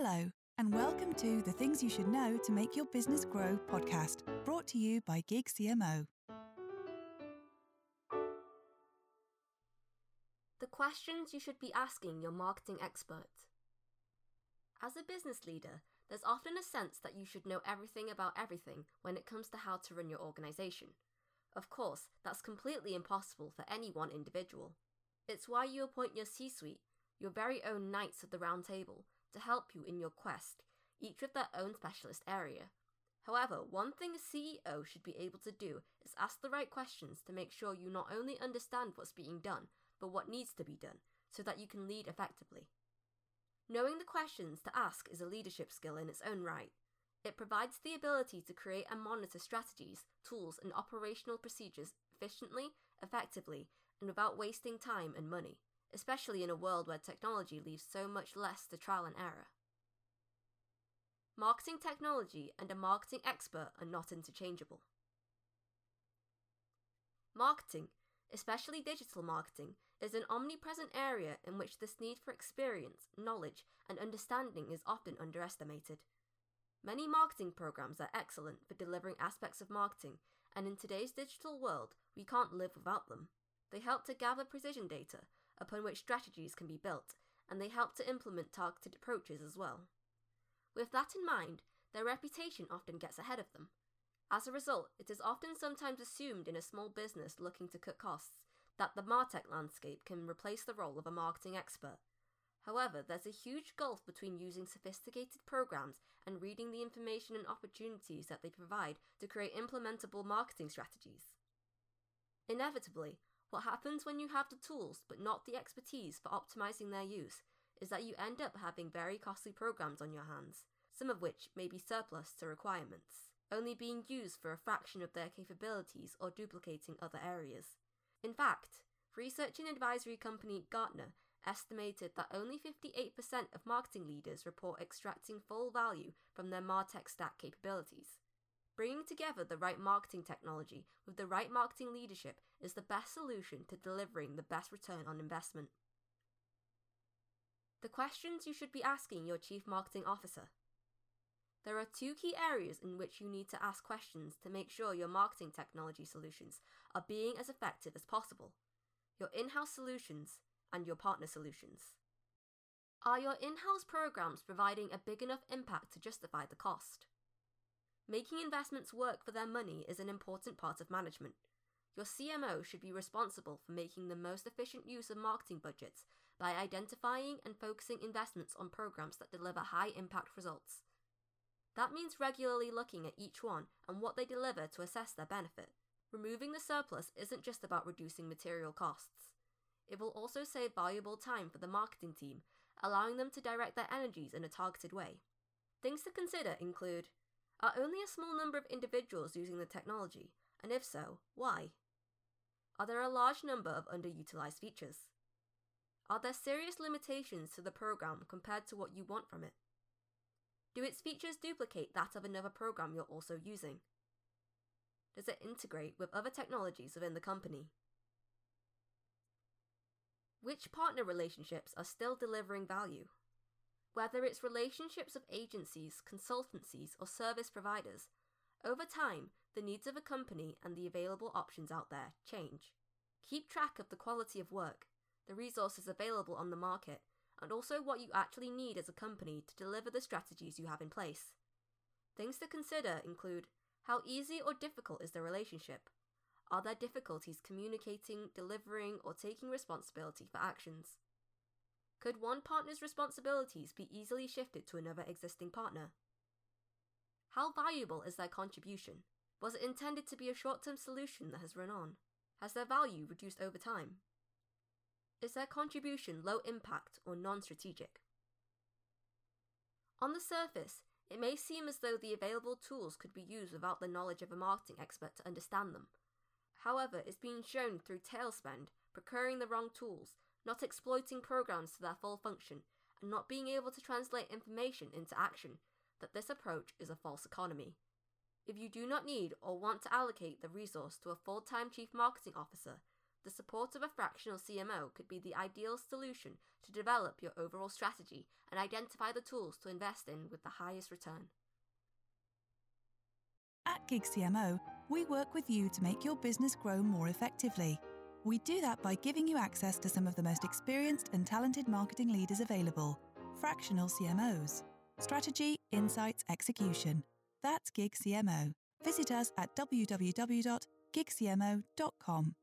Hello, and welcome to the Things You Should Know to Make Your Business Grow podcast, brought to you by Gig CMO. The questions you should be asking your marketing expert. As a business leader, there's often a sense that you should know everything about everything when it comes to how to run your organization. Of course, that's completely impossible for any one individual. It's why you appoint your C suite, your very own Knights of the Round Table, to help you in your quest, each with their own specialist area. However, one thing a CEO should be able to do is ask the right questions to make sure you not only understand what's being done, but what needs to be done, so that you can lead effectively. Knowing the questions to ask is a leadership skill in its own right. It provides the ability to create and monitor strategies, tools, and operational procedures efficiently, effectively, and without wasting time and money, especially in a world where technology leaves so much less to trial and error. Marketing technology and a marketing expert are not interchangeable. Marketing especially digital marketing, is an omnipresent area in which this need for experience, knowledge, and understanding is often underestimated. Many marketing programs are excellent for delivering aspects of marketing, and in today's digital world, we can't live without them. They help to gather precision data, upon which strategies can be built, and they help to implement targeted approaches as well. With that in mind, their reputation often gets ahead of them. As a result, it is often sometimes assumed in a small business looking to cut costs that the MarTech landscape can replace the role of a marketing expert. However, there's a huge gulf between using sophisticated programs and reading the information and opportunities that they provide to create implementable marketing strategies. Inevitably, what happens when you have the tools but not the expertise for optimizing their use is that you end up having very costly programs on your hands, some of which may be surplus to requirements only being used for a fraction of their capabilities or duplicating other areas. In fact, research and advisory company Gartner estimated that only 58% of marketing leaders report extracting full value from their MarTech stack capabilities. Bringing together the right marketing technology with the right marketing leadership is the best solution to delivering the best return on investment. The questions you should be asking your Chief Marketing Officer. There are two key areas in which you need to ask questions to make sure your marketing technology solutions are being as effective as possible your in house solutions and your partner solutions. Are your in house programs providing a big enough impact to justify the cost? Making investments work for their money is an important part of management. Your CMO should be responsible for making the most efficient use of marketing budgets by identifying and focusing investments on programs that deliver high impact results. That means regularly looking at each one and what they deliver to assess their benefit. Removing the surplus isn't just about reducing material costs. It will also save valuable time for the marketing team, allowing them to direct their energies in a targeted way. Things to consider include Are only a small number of individuals using the technology, and if so, why? Are there a large number of underutilized features? Are there serious limitations to the program compared to what you want from it? Do its features duplicate that of another program you're also using? Does it integrate with other technologies within the company? Which partner relationships are still delivering value? Whether it's relationships of agencies, consultancies, or service providers, over time, the needs of a company and the available options out there change. Keep track of the quality of work, the resources available on the market, and also what you actually need as a company to deliver the strategies you have in place. Things to consider include how easy or difficult is the relationship? Are there difficulties communicating, delivering, or taking responsibility for actions? Could one partner's responsibilities be easily shifted to another existing partner? How valuable is their contribution? Was it intended to be a short term solution that has run on? Has their value reduced over time? Is their contribution low impact or non strategic? On the surface, it may seem as though the available tools could be used without the knowledge of a marketing expert to understand them. However, it's been shown through tail spend, procuring the wrong tools, not exploiting programs to their full function, and not being able to translate information into action, that this approach is a false economy. If you do not need or want to allocate the resource to a full time chief marketing officer, the support of a fractional CMO could be the ideal solution to develop your overall strategy and identify the tools to invest in with the highest return. At Gig CMO, we work with you to make your business grow more effectively. We do that by giving you access to some of the most experienced and talented marketing leaders available, fractional CMOs. Strategy, insights, execution. That's Gig CMO. Visit us at www.gigcmo.com.